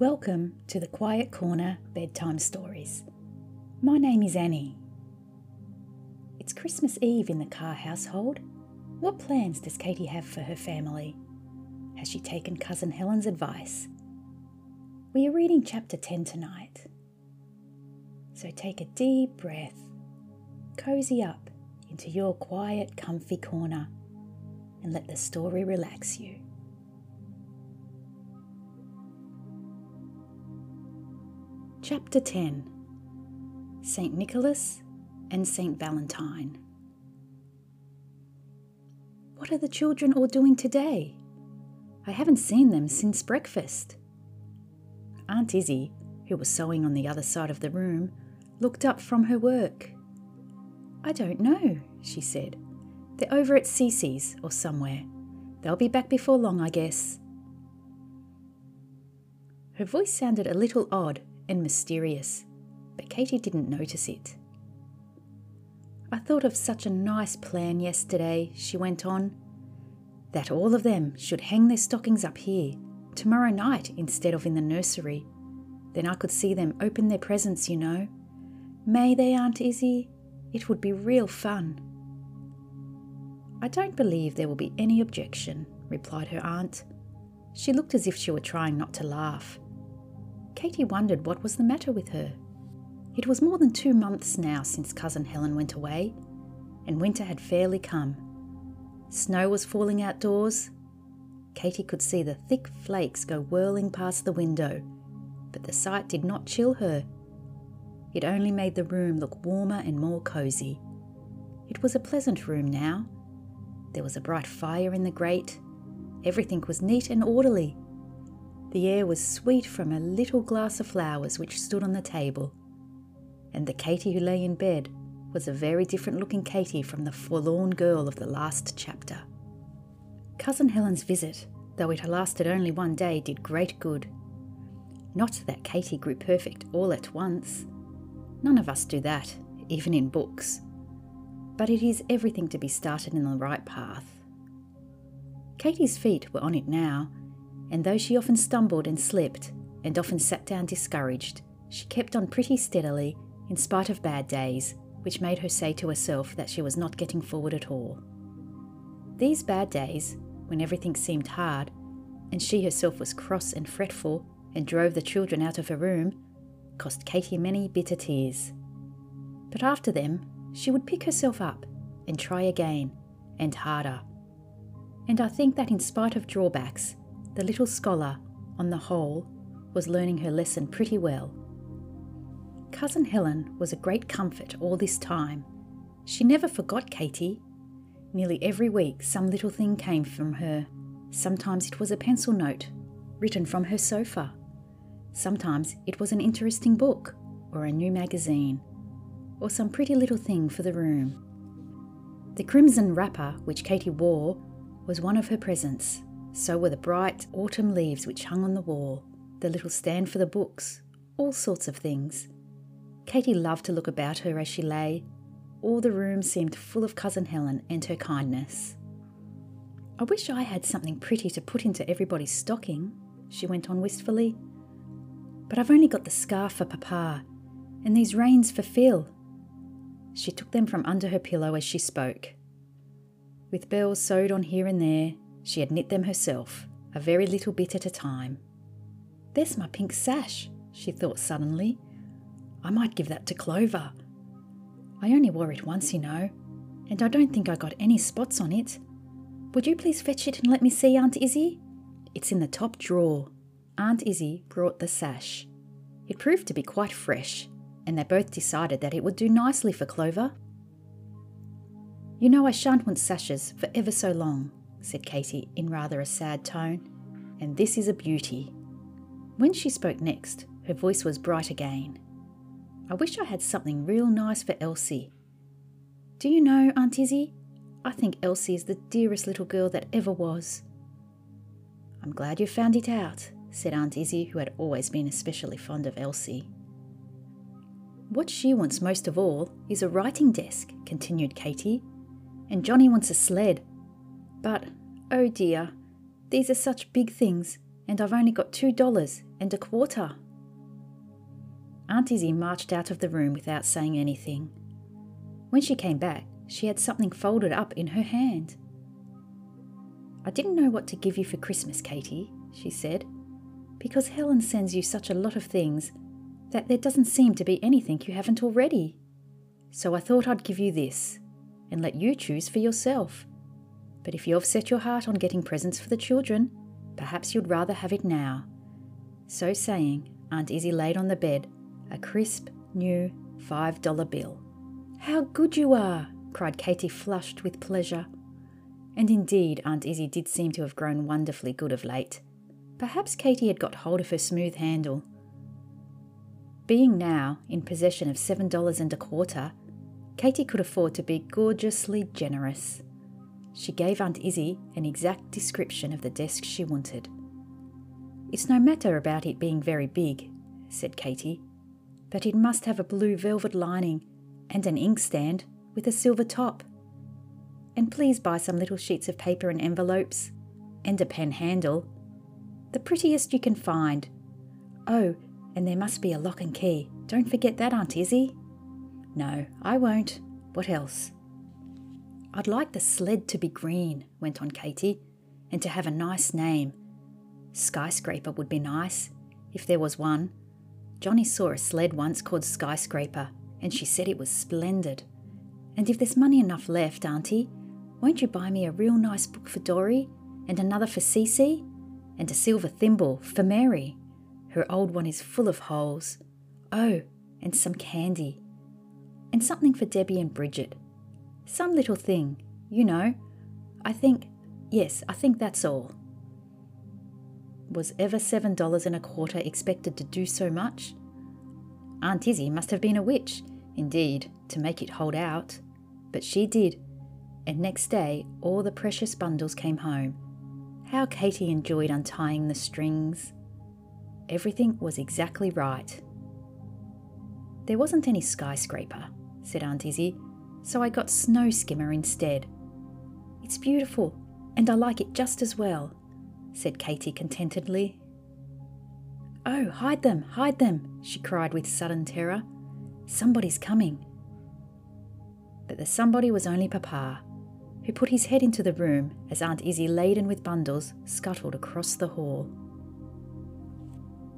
Welcome to the Quiet Corner Bedtime Stories. My name is Annie. It's Christmas Eve in the Carr household. What plans does Katy have for her family? Has she taken Cousin Helen's advice? We are reading chapter 10 tonight. So take a deep breath, cozy up into your quiet, comfy corner, and let the story relax you. Chapter 10 St. Nicholas and St. Valentine. What are the children all doing today? I haven't seen them since breakfast. Aunt Izzie, who was sewing on the other side of the room, looked up from her work. I don't know, she said. They're over at Cecy's or somewhere. They'll be back before long, I guess. Her voice sounded a little odd and mysterious, but Katy didn't notice it. I thought of such a nice plan yesterday, she went on, that all of them should hang their stockings up here tomorrow night instead of in the nursery. Then I could see them open their presents, you know. May they, Aunt Izzie? It would be real fun. I don't believe there will be any objection, replied her aunt. She looked as if she were trying not to laugh. Katy wondered what was the matter with her. It was more than two months now since Cousin Helen went away, and winter had fairly come. Snow was falling outdoors. Katy could see the thick flakes go whirling past the window, but the sight did not chill her. It only made the room look warmer and more cosy. It was a pleasant room now. There was a bright fire in the grate. Everything was neat and orderly. The air was sweet from a little glass of flowers which stood on the table. And the Katy who lay in bed was a very different looking Katy from the forlorn girl of the last chapter. Cousin Helen's visit, though it lasted only one day, did great good. Not that Katy grew perfect all at once. None of us do that, even in books. But it is everything to be started in the right path. Katy's feet were on it now, and though she often stumbled and slipped, and often sat down discouraged, she kept on pretty steadily, in spite of bad days, which made her say to herself that she was not getting forward at all. These bad days, when everything seemed hard, and she herself was cross and fretful, and drove the children out of her room, cost Katy many bitter tears. But after them, she would pick herself up and try again, and harder. And I think that in spite of drawbacks, the little scholar, on the whole, was learning her lesson pretty well. Cousin Helen was a great comfort all this time. She never forgot Katy. Nearly every week, some little thing came from her. Sometimes it was a pencil note written from her sofa. Sometimes it was an interesting book or a new magazine or some pretty little thing for the room. The crimson wrapper which Katy wore was one of her presents. So were the bright autumn leaves which hung on the wall, the little stand for the books, all sorts of things. Katy loved to look about her as she lay. All the room seemed full of Cousin Helen and her kindness. I wish I had something pretty to put into everybody's stocking, she went on wistfully. But I've only got the scarf for Papa, and these reins for Phil. She took them from under her pillow as she spoke. With bells sewed on here and there, she had knit them herself, a very little bit at a time. There's my pink sash, she thought suddenly. I might give that to Clover. I only wore it once, you know, and I don't think I got any spots on it. Would you please fetch it and let me see, Aunt Izzie? It's in the top drawer. Aunt Izzie brought the sash. It proved to be quite fresh, and they both decided that it would do nicely for Clover. You know, I shan't want sashes for ever so long, said Katy in rather a sad tone, and this is a beauty. When she spoke next, her voice was bright again. I wish I had something real nice for Elsie. Do you know, Aunt Izzie? I think Elsie is the dearest little girl that ever was. I'm glad you found it out, said Aunt Izzie, who had always been especially fond of Elsie. What she wants most of all is a writing desk, continued Katy, and Johnnie wants a sled. But, oh dear, these are such big things, and I've only got two dollars, and a quarter. Aunt Izzie marched out of the room without saying anything. When she came back, she had something folded up in her hand. I didn't know what to give you for Christmas, Katy, she said, because Helen sends you such a lot of things that there doesn't seem to be anything you haven't already. So I thought I'd give you this and let you choose for yourself. But if you've set your heart on getting presents for the children, perhaps you'd rather have it now. So saying, Aunt Izzie laid on the bed a crisp, new $5 bill. How good you are! cried Katy, flushed with pleasure. And indeed, Aunt Izzie did seem to have grown wonderfully good of late. Perhaps Katy had got hold of her smooth handle. Being now in possession of seven dollars and a quarter, Katy could afford to be gorgeously generous. She gave Aunt Izzie an exact description of the desk she wanted. It's no matter about it being very big, said Katy, but it must have a blue velvet lining and an inkstand with a silver top. And please buy some little sheets of paper and envelopes, and a pen handle. The prettiest you can find. Oh, and there must be a lock and key. Don't forget that, Aunt Izzie. No, I won't. What else? I'd like the sled to be green, went on Katy, and to have a nice name. Skyscraper would be nice, if there was one. Johnnie saw a sled once called Skyscraper, and she said it was splendid. And if there's money enough left, Auntie, won't you buy me a real nice book for Dorry, and another for Cecy, and a silver thimble for Mary? Her old one is full of holes. Oh, and some candy and something for Debbie and Bridget. Some little thing, you know. I think, yes, I think that's all. Was ever seven dollars and a quarter expected to do so much? Aunt Izzie must have been a witch, indeed, to make it hold out. But she did, and next day all the precious bundles came home. How Katy enjoyed untying the strings. Everything was exactly right. There wasn't any skyscraper, said Aunt Izzie, so I got Snow Skimmer instead. It's beautiful, and I like it just as well, said Katy contentedly. Oh, hide them, hide them, she cried with sudden terror. Somebody's coming. But the somebody was only Papa, who put his head into the room as Aunt Izzie, laden with bundles, scuttled across the hall.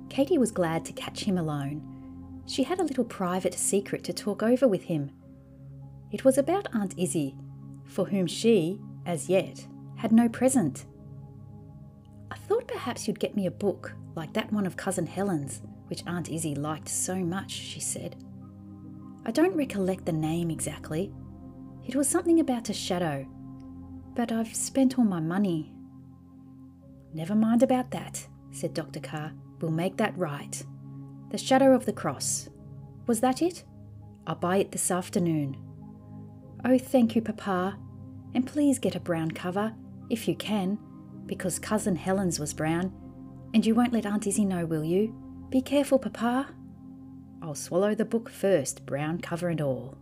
Katy was glad to catch him alone she had a little private secret to talk over with him. It was about Aunt Izzie, for whom she, as yet, had no present. I thought perhaps you'd get me a book like that one of Cousin Helen's, which Aunt Izzie liked so much, she said. I don't recollect the name exactly. It was something about a shadow, but I've spent all my money. Never mind about that, said Dr. Carr. We'll make that right. The Shadow of the Cross. Was that it? I'll buy it this afternoon. Oh, thank you, Papa. And please get a brown cover, if you can, because Cousin Helen's was brown. And you won't let Aunt Izzie know, will you? Be careful, Papa. I'll swallow the book first, brown cover and all,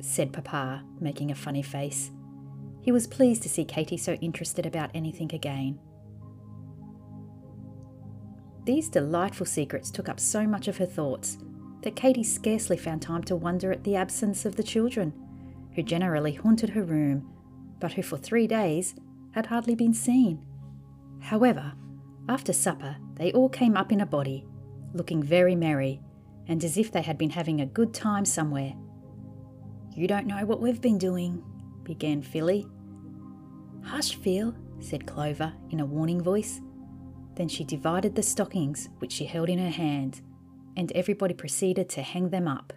said Papa, making a funny face. He was pleased to see Katy so interested about anything again. These delightful secrets took up so much of her thoughts that Katy scarcely found time to wonder at the absence of the children, who generally haunted her room, but who for three days had hardly been seen. However, after supper, they all came up in a body, looking very merry, and as if they had been having a good time somewhere. You don't know what we've been doing, began Philly. Hush, Phil, said Clover in a warning voice. Then she divided the stockings which she held in her hand, and everybody proceeded to hang them up.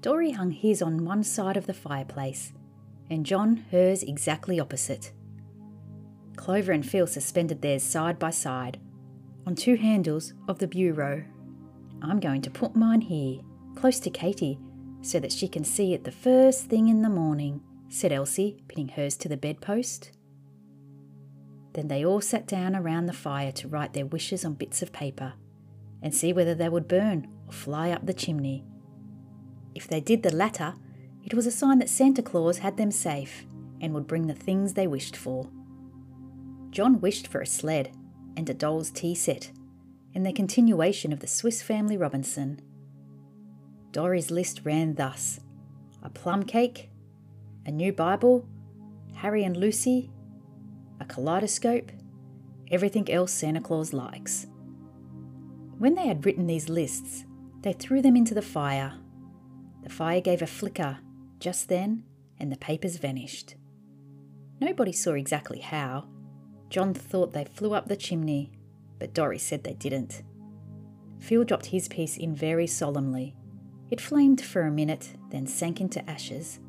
Dorry hung his on one side of the fireplace, and John hers exactly opposite. Clover and Phil suspended theirs side by side on two handles of the bureau. I'm going to put mine here, close to Katy, so that she can see it the first thing in the morning, said Elsie, pinning hers to the bedpost. Then they all sat down around the fire to write their wishes on bits of paper and see whether they would burn or fly up the chimney. If they did the latter, it was a sign that Santa Claus had them safe and would bring the things they wished for. John wished for a sled and a doll's tea set, and the continuation of the Swiss Family Robinson. Dorry's list ran thus a plum cake, a new Bible, Harry and Lucy, a kaleidoscope, everything else Santa Claus likes. When they had written these lists, they threw them into the fire. The fire gave a flicker just then, and the papers vanished. Nobody saw exactly how. John thought they flew up the chimney, but Dorry said they didn't. Phil dropped his piece in very solemnly. It flamed for a minute, then sank into ashes.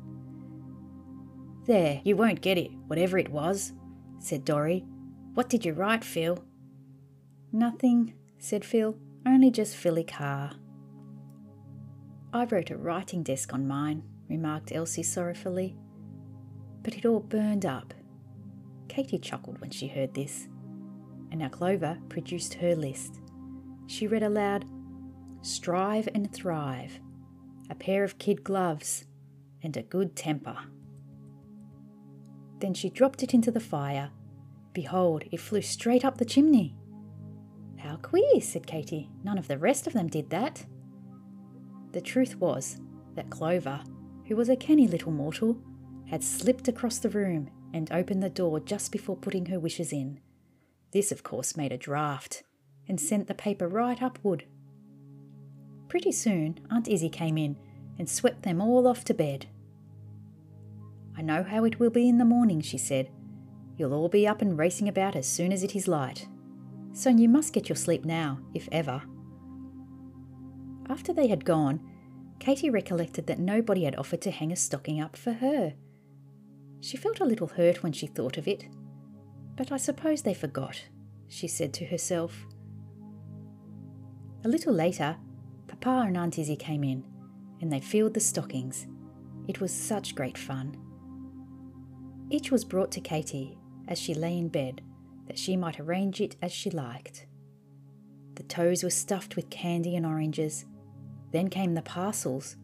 There, you won't get it, whatever it was, said Dorry. What did you write, Phil? Nothing, said Phil, only just Philly Carr. I wrote a writing desk on mine, remarked Elsie sorrowfully. But it all burned up. Katy chuckled when she heard this, and now Clover produced her list. She read aloud Strive and thrive, a pair of kid gloves, and a good temper. Then she dropped it into the fire. Behold, it flew straight up the chimney. How queer, said Katy. None of the rest of them did that. The truth was that Clover, who was a canny little mortal, had slipped across the room and opened the door just before putting her wishes in. This, of course, made a draft and sent the paper right upward. Pretty soon, Aunt Izzie came in and swept them all off to bed. I know how it will be in the morning, she said. You'll all be up and racing about as soon as it is light. So you must get your sleep now, if ever. After they had gone, Katy recollected that nobody had offered to hang a stocking up for her. She felt a little hurt when she thought of it. But I suppose they forgot, she said to herself. A little later, Papa and Aunt Izzie came in, and they filled the stockings. It was such great fun. Each was brought to Katy as she lay in bed, that she might arrange it as she liked. The toes were stuffed with candy and oranges. Then came the parcels,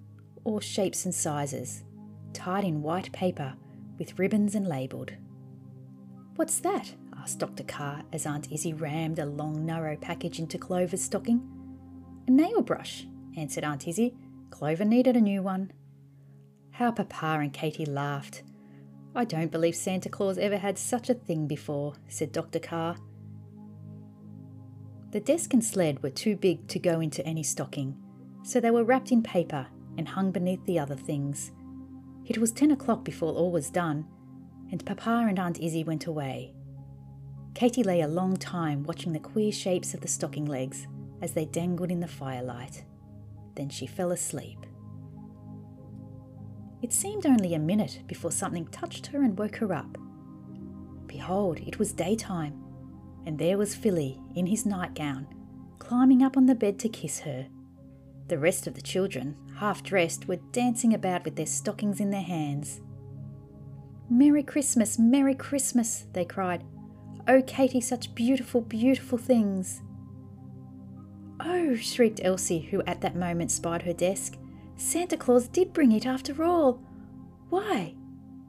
all shapes and sizes, tied in white paper with ribbons and labelled. What's that? asked Dr. Carr as Aunt Izzie rammed a long, narrow package into Clover's stocking. A nail brush, answered Aunt Izzie. Clover needed a new one. How Papa and Katy laughed. I don't believe Santa Claus ever had such a thing before, said Dr. Carr. The desk and sled were too big to go into any stocking, so they were wrapped in paper and hung beneath the other things. It was ten o'clock before all was done, and Papa and Aunt Izzie went away. Katy lay a long time watching the queer shapes of the stocking legs as they dangled in the firelight. Then she fell asleep. It seemed only a minute before something touched her and woke her up. Behold, it was daytime, and there was Philly in his nightgown, climbing up on the bed to kiss her. The rest of the children, half dressed, were dancing about with their stockings in their hands. Merry Christmas, Merry Christmas, they cried. Oh, Katy, such beautiful, beautiful things. Oh, shrieked Elsie, who at that moment spied her desk. Santa Claus did bring it after all. Why?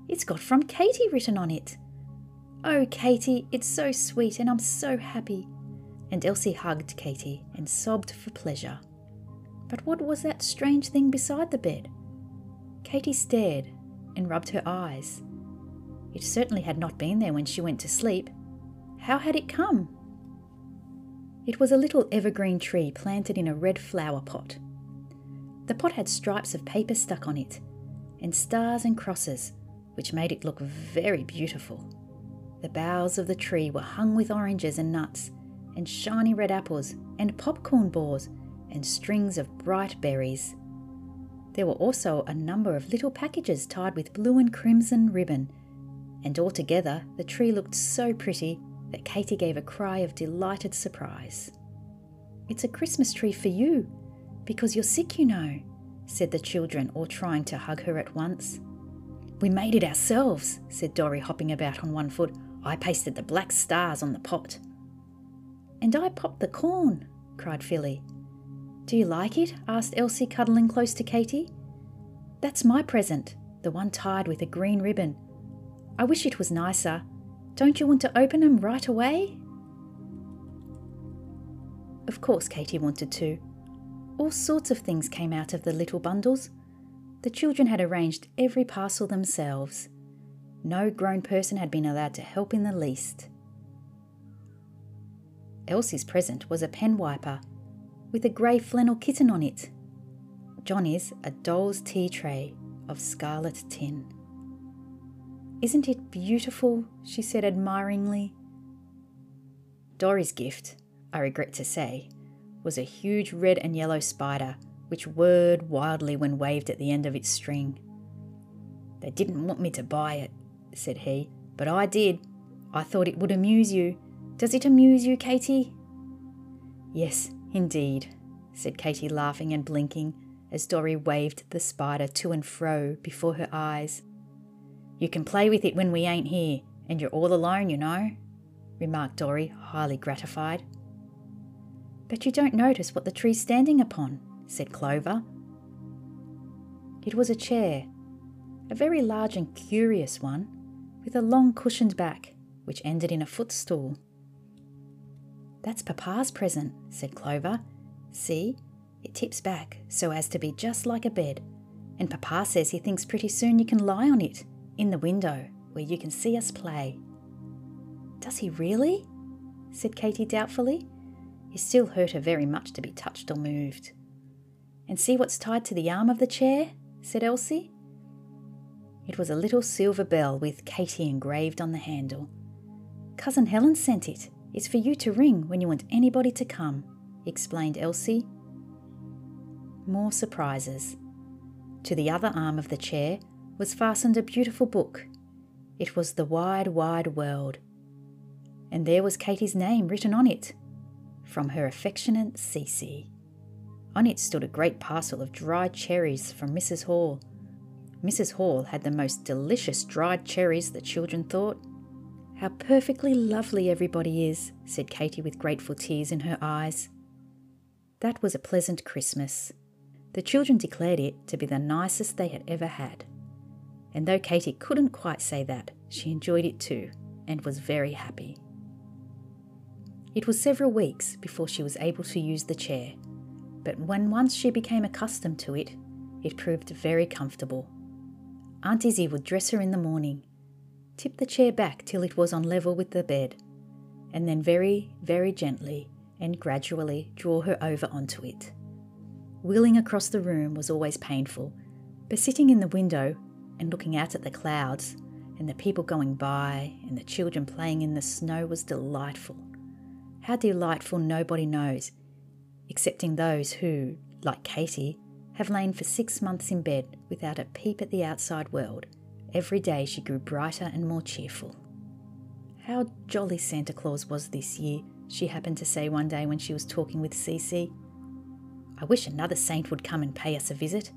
It's got from Katy written on it. Oh, Katy, it's so sweet and I'm so happy. And Elsie hugged Katy and sobbed for pleasure. But what was that strange thing beside the bed? Katy stared and rubbed her eyes. It certainly had not been there when she went to sleep. How had it come? It was a little evergreen tree planted in a red flower pot. The pot had stripes of paper stuck on it, and stars and crosses, which made it look very beautiful. The boughs of the tree were hung with oranges and nuts, and shiny red apples, and popcorn balls, and strings of bright berries. There were also a number of little packages tied with blue and crimson ribbon, and altogether the tree looked so pretty that Katy gave a cry of delighted surprise. It's a Christmas tree for you, because you're sick, you know, said the children, all trying to hug her at once. We made it ourselves, said Dorry, hopping about on one foot. I pasted the black stars on the pot. And I popped the corn, cried Philly. Do you like it? asked Elsie, cuddling close to Katy. That's my present, the one tied with a green ribbon. I wish it was nicer. Don't you want to open 'em right away? Of course, Katy wanted to. All sorts of things came out of the little bundles. The children had arranged every parcel themselves. No grown person had been allowed to help in the least. Elsie's present was a pen wiper with a grey flannel kitten on it. Johnnie's a doll's tea tray of scarlet tin. Isn't it beautiful? she said admiringly. Dorry's gift, I regret to say, was a huge red and yellow spider which whirred wildly when waved at the end of its string. They didn't want me to buy it, said he, but I did. I thought it would amuse you. Does it amuse you, Katy? Yes, indeed, said Katy, laughing and blinking as Dorry waved the spider to and fro before her eyes. You can play with it when we ain't here, and you're all alone, you know, remarked Dorry, highly gratified. But you don't notice what the tree's standing upon, said Clover. It was a chair, a very large and curious one, with a long cushioned back, which ended in a footstool. That's Papa's present, said Clover. See, it tips back so as to be just like a bed, and Papa says he thinks pretty soon you can lie on it, in the window, where you can see us play. Does he really? said Katy doubtfully. It still hurt her very much to be touched or moved. And see what's tied to the arm of the chair? said Elsie. It was a little silver bell with Katy engraved on the handle. Cousin Helen sent it. It's for you to ring when you want anybody to come, explained Elsie. More surprises. To the other arm of the chair was fastened a beautiful book. It was The Wide, Wide World. And there was Katy's name written on it From her affectionate Cecy. On it stood a great parcel of dried cherries from Mrs. Hall. Mrs. Hall had the most delicious dried cherries, the children thought. How perfectly lovely everybody is, said Katy with grateful tears in her eyes. That was a pleasant Christmas. The children declared it to be the nicest they had ever had. And though Katy couldn't quite say that, she enjoyed it too and was very happy. It was several weeks before she was able to use the chair, but when once she became accustomed to it, it proved very comfortable. Aunt Izzie would dress her in the morning, tip the chair back till it was on level with the bed, and then very, very gently and gradually draw her over onto it. Wheeling across the room was always painful, but sitting in the window and looking out at the clouds and the people going by and the children playing in the snow was delightful. How delightful nobody knows, excepting those who, like Katy, have lain for six months in bed without a peep at the outside world. Every day she grew brighter and more cheerful. How jolly Santa Claus was this year, she happened to say one day when she was talking with Cecy. I wish another saint would come and pay us a visit,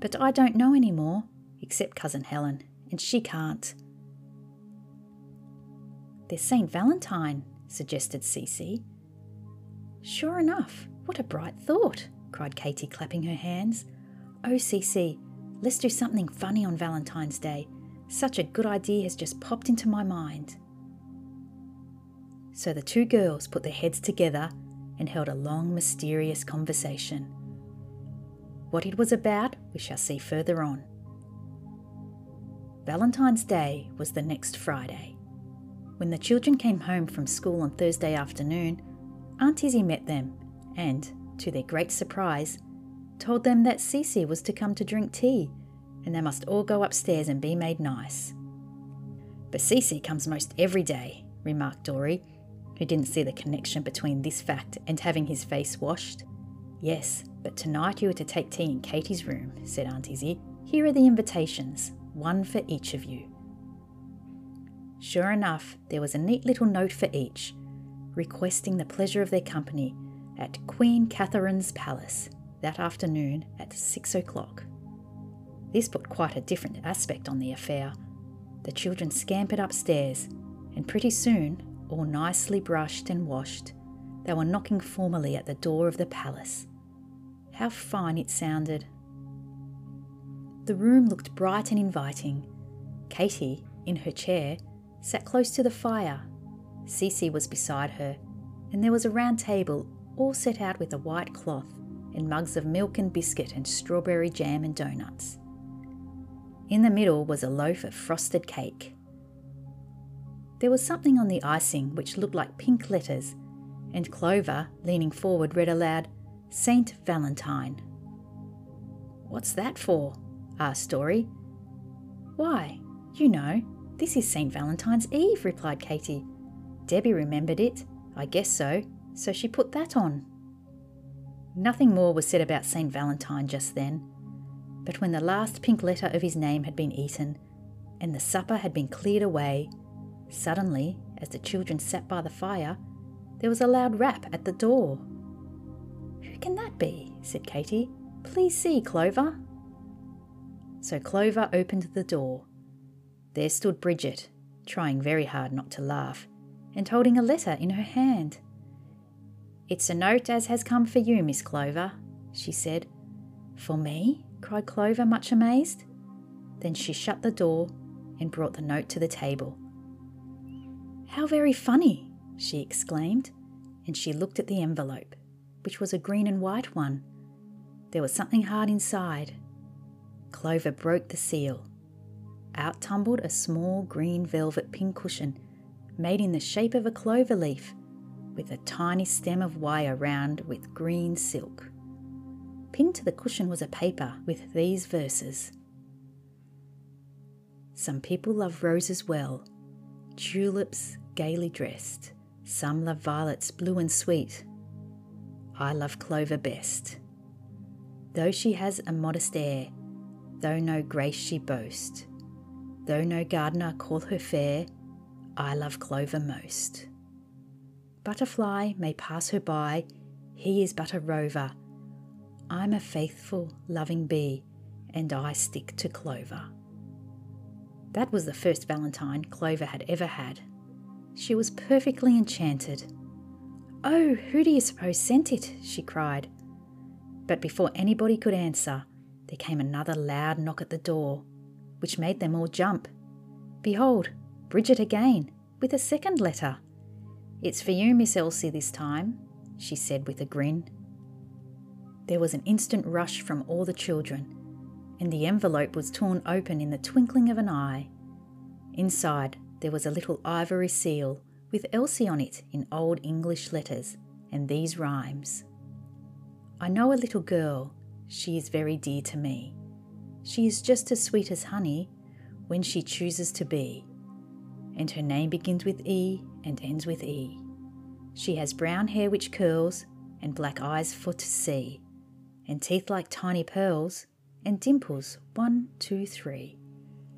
but I don't know any more, except Cousin Helen, and she can't. There's Saint Valentine, suggested Cecy. Sure enough, what a bright thought, cried Katy, clapping her hands. Oh, Cecy, let's do something funny on Valentine's Day. Such a good idea has just popped into my mind. So the two girls put their heads together and held a long, mysterious conversation. What it was about, we shall see further on. Valentine's Day was the next Friday. When the children came home from school on Thursday afternoon, Aunt Izzie met them and, to their great surprise, told them that Cecy was to come to drink tea and they must all go upstairs and be made nice. But Cecy comes most every day, remarked Dorry, who didn't see the connection between this fact and having his face washed. Yes, but tonight you are to take tea in Katy's room, said Aunt Izzie. Here are the invitations, one for each of you. Sure enough, there was a neat little note for each, requesting the pleasure of their company at Queen Catherine's Palace that afternoon at six o'clock. This put quite a different aspect on the affair. The children scampered upstairs, and pretty soon all nicely brushed and washed, they were knocking formally at the door of the palace. How fine it sounded! The room looked bright and inviting. Katy, in her chair, sat close to the fire. Cecy was beside her, and there was a round table all set out with a white cloth and mugs of milk and biscuit and strawberry jam and donuts. In the middle was a loaf of frosted cake. There was something on the icing which looked like pink letters, and Clover, leaning forward, read aloud, Saint Valentine. What's that for? asked Dorry. Why, you know, this is St. Valentine's Eve, replied Katy. Debbie remembered it. I guess so, so she put that on. Nothing more was said about St. Valentine just then, but when the last pink letter of his name had been eaten and the supper had been cleared away, suddenly, as the children sat by the fire, there was a loud rap at the door. Who can that be? said Katy. Please see, Clover. So Clover opened the door. There stood Bridget, trying very hard not to laugh, and holding a letter in her hand. It's a note as has come for you, Miss Clover, she said. For me? Cried Clover, much amazed. Then she shut the door and brought the note to the table. How very funny, she exclaimed, and she looked at the envelope, which was a green and white one. There was something hard inside. Clover broke the seal. Out tumbled a small green velvet pincushion made in the shape of a clover leaf with a tiny stem of wire round with green silk. Pinned to the cushion was a paper with these verses Some people love roses well, tulips gaily dressed. Some love violets blue and sweet. I love clover best. Though she has a modest air, though no grace she boast, though no gardener call her fair, I love clover most. Butterfly may pass her by, he is but a rover. I'm a faithful, loving bee, and I stick to Clover. That was the first Valentine Clover had ever had. She was perfectly enchanted. Oh, who do you suppose sent it? she cried. But before anybody could answer, there came another loud knock at the door, which made them all jump. Behold, Bridget again, with a second letter. It's for you, Miss Elsie, this time, she said with a grin. There was an instant rush from all the children, and the envelope was torn open in the twinkling of an eye. Inside, there was a little ivory seal with Elsie on it in old English letters, and these rhymes I know a little girl, she is very dear to me. She is just as sweet as honey when she chooses to be and her name begins with E and ends with E. She has brown hair which curls, and black eyes for to see, and teeth like tiny pearls, and dimples one, two, three.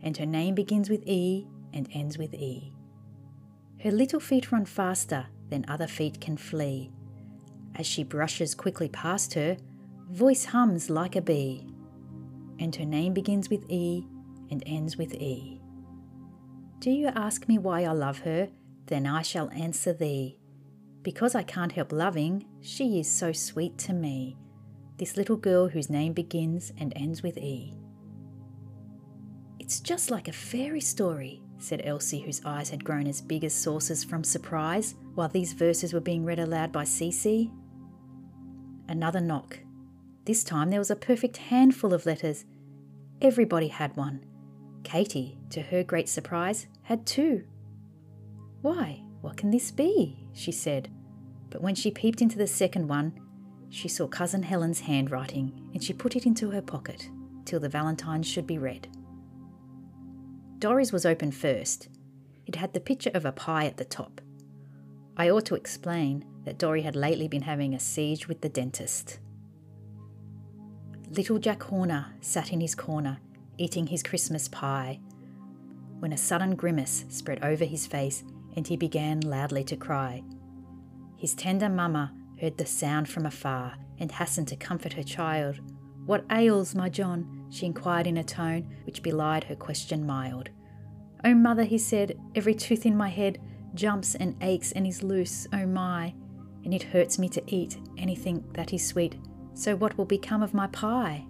And her name begins with E and ends with E. Her little feet run faster than other feet can flee. As she brushes quickly past her, voice hums like a bee. And her name begins with E and ends with E. Do you ask me why I love her? Then I shall answer thee. Because I can't help loving, she is so sweet to me, this little girl whose name begins and ends with E. It's just like a fairy story, said Elsie, whose eyes had grown as big as saucers from surprise while these verses were being read aloud by Cecy. Another knock. This time there was a perfect handful of letters. Everybody had one, Katy, to her great surprise, had two. Why, what can this be? she said. But when she peeped into the second one, she saw Cousin Helen's handwriting and she put it into her pocket till the Valentines should be read. Dorry's was open first. It had the picture of a pie at the top. I ought to explain that Dorry had lately been having a siege with the dentist. Little Jack Horner sat in his corner eating his Christmas pie, when a sudden grimace spread over his face and he began loudly to cry. His tender mamma heard the sound from afar and hastened to comfort her child. What ails my John? she inquired in a tone which belied her question mild. Oh, mother, he said, every tooth in my head jumps and aches and is loose, oh my, and it hurts me to eat anything that is sweet. So what will become of my pie?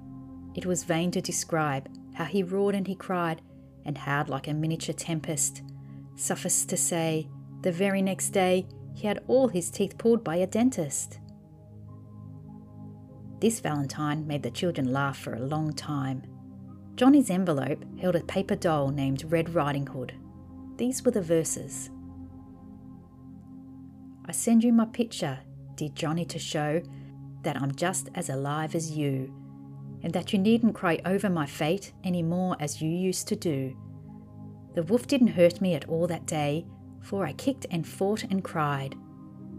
It was vain to describe how he roared and he cried, and howled like a miniature tempest. Suffice to say, the very next day he had all his teeth pulled by a dentist. This Valentine made the children laugh for a long time. Johnnie's envelope held a paper doll named Red Riding Hood. These were the verses I send you my picture, dear Johnnie, to show that I'm just as alive as you, and that you needn't cry over my fate any more as you used to do. The wolf didn't hurt me at all that day, for I kicked and fought and cried,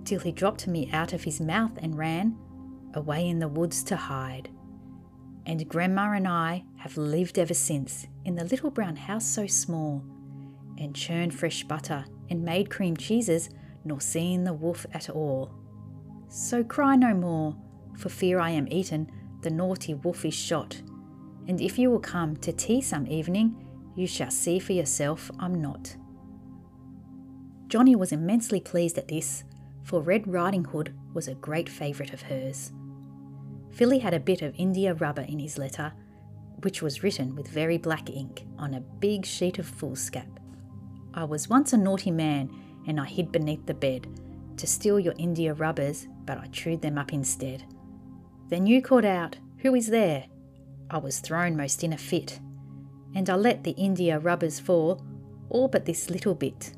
till he dropped me out of his mouth and ran away in the woods to hide. And Grandma and I have lived ever since in the little brown house so small, and churned fresh butter and made cream cheeses, nor seen the wolf at all. So cry no more, for fear I am eaten, the naughty wolf is shot. And if you will come to tea some evening, you shall see for yourself I'm not. Johnnie was immensely pleased at this, for Red Riding Hood was a great favourite of hers. Philly had a bit of India rubber in his letter, which was written with very black ink on a big sheet of foolscap. I was once a naughty man, and I hid beneath the bed to steal your India rubbers, but I chewed them up instead. Then you called out, Who is there? I was thrown most in a fit, and I let the India rubbers fall, all but this little bit.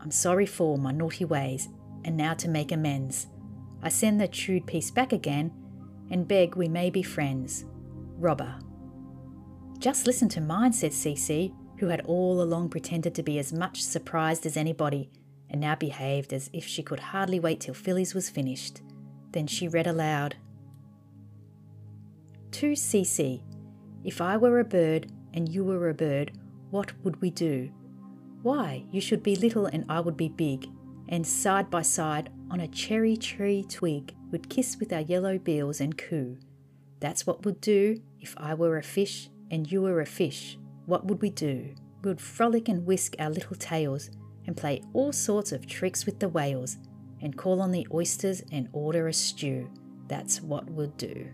I'm sorry for my naughty ways, and now to make amends, I send the chewed piece back again and beg we may be friends. Robber. Just listen to mine, said Cecy, who had all along pretended to be as much surprised as anybody, and now behaved as if she could hardly wait till Philly's was finished. Then she read aloud To Cecy, if I were a bird and you were a bird, what would we do? Why, you should be little and I would be big, and side by side on a cherry tree twig would kiss with our yellow bills and coo. That's what we'd do if I were a fish and you were a fish. What would we do? We would frolic and whisk our little tails and play all sorts of tricks with the whales and call on the oysters and order a stew. That's what we'd do.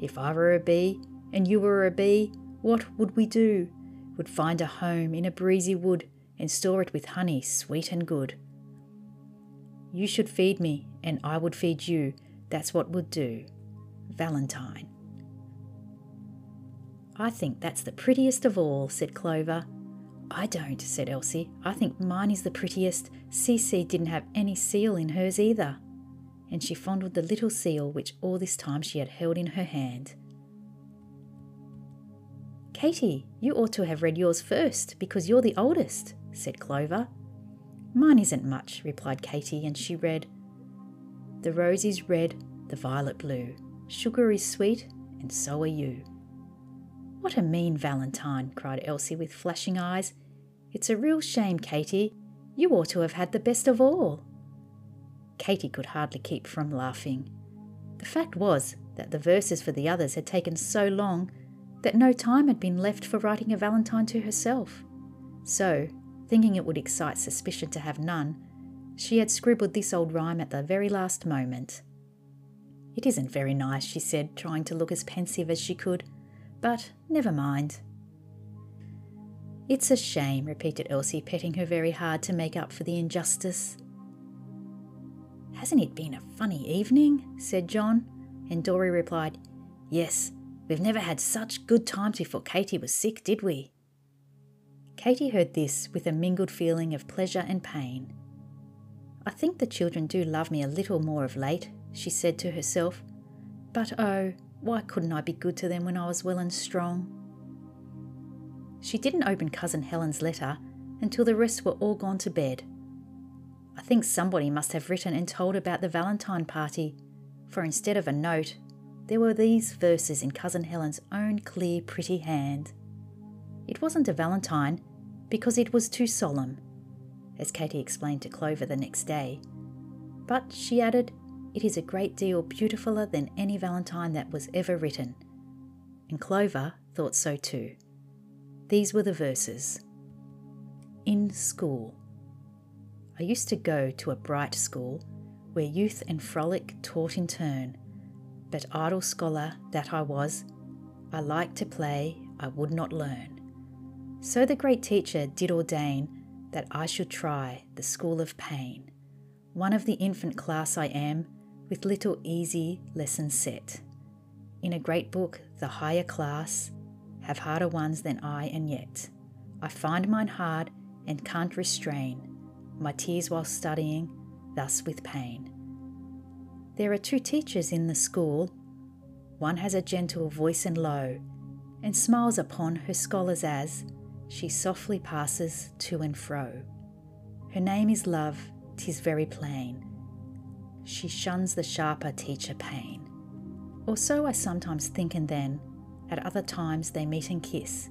If I were a bee and you were a bee, what would we do? Would find a home in a breezy wood and store it with honey sweet and good. You should feed me, and I would feed you. That's what would do. Valentine. I think that's the prettiest of all, said Clover. I don't, said Elsie. I think mine is the prettiest. Cecy didn't have any seal in hers either. And she fondled the little seal which all this time she had held in her hand. Katy, you ought to have read yours first because you're the oldest, said Clover. Mine isn't much, replied Katy, and she read The rose is red, the violet blue, sugar is sweet, and so are you. What a mean Valentine, cried Elsie with flashing eyes. It's a real shame, Katy. You ought to have had the best of all. Katy could hardly keep from laughing. The fact was that the verses for the others had taken so long that no time had been left for writing a valentine to herself. So, thinking it would excite suspicion to have none, she had scribbled this old rhyme at the very last moment. It isn't very nice, she said, trying to look as pensive as she could. But never mind. It's a shame, repeated Elsie, petting her very hard to make up for the injustice. Hasn't it been a funny evening? said John, and Dorry replied, Yes, we've never had such good times before Katy was sick, did we? Katy heard this with a mingled feeling of pleasure and pain. I think the children do love me a little more of late, she said to herself, but oh, why couldn't I be good to them when I was well and strong? She didn't open Cousin Helen's letter until the rest were all gone to bed. I think somebody must have written and told about the Valentine party, for instead of a note, there were these verses in Cousin Helen's own clear, pretty hand. It wasn't a Valentine because it was too solemn, as Katy explained to Clover the next day. But she added, it is a great deal beautifuler than any Valentine that was ever written. And Clover thought so too. These were the verses In school. I used to go to a bright school where youth and frolic taught in turn. But idle scholar that I was, I liked to play, I would not learn. So the great teacher did ordain that I should try the school of pain. One of the infant class I am, with little easy lessons set. in a great book, the higher class have harder ones than I, and yet I find mine hard and can't restrain my tears while studying, thus with pain. There are two teachers in the school. One has a gentle voice and low, and smiles upon her scholars as she softly passes to and fro. Her name is Love, tis very plain. She shuns the sharper teacher pain. Or so I sometimes think, and then, at other times, they meet and kiss,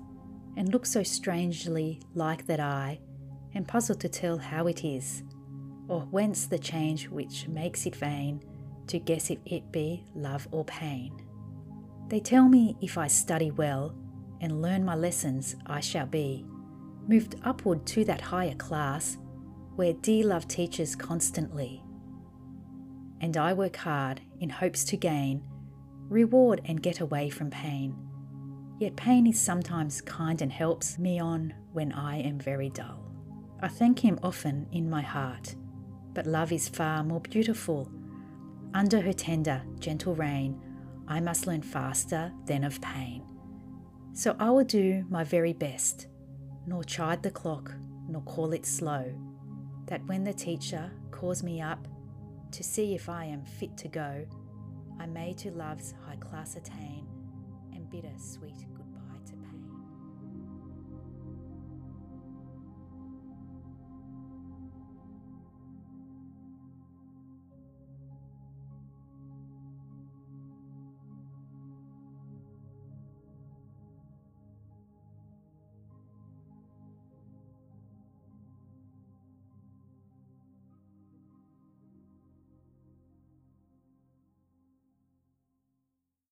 and look so strangely like that I am puzzled to tell how it is, or whence the change which makes it vain to guess if it be love or pain. They tell me if I study well and learn my lessons, I shall be moved upward to that higher class where dear love teaches constantly. And I work hard in hopes to gain reward and get away from pain. Yet pain is sometimes kind and helps me on when I am very dull. I thank Him often in my heart, but love is far more beautiful. Under her tender, gentle reign, I must learn faster than of pain. So I will do my very best, nor chide the clock, nor call it slow, that when the teacher calls me up to see if I am fit to go, I may to love's high class attain and bitter sweet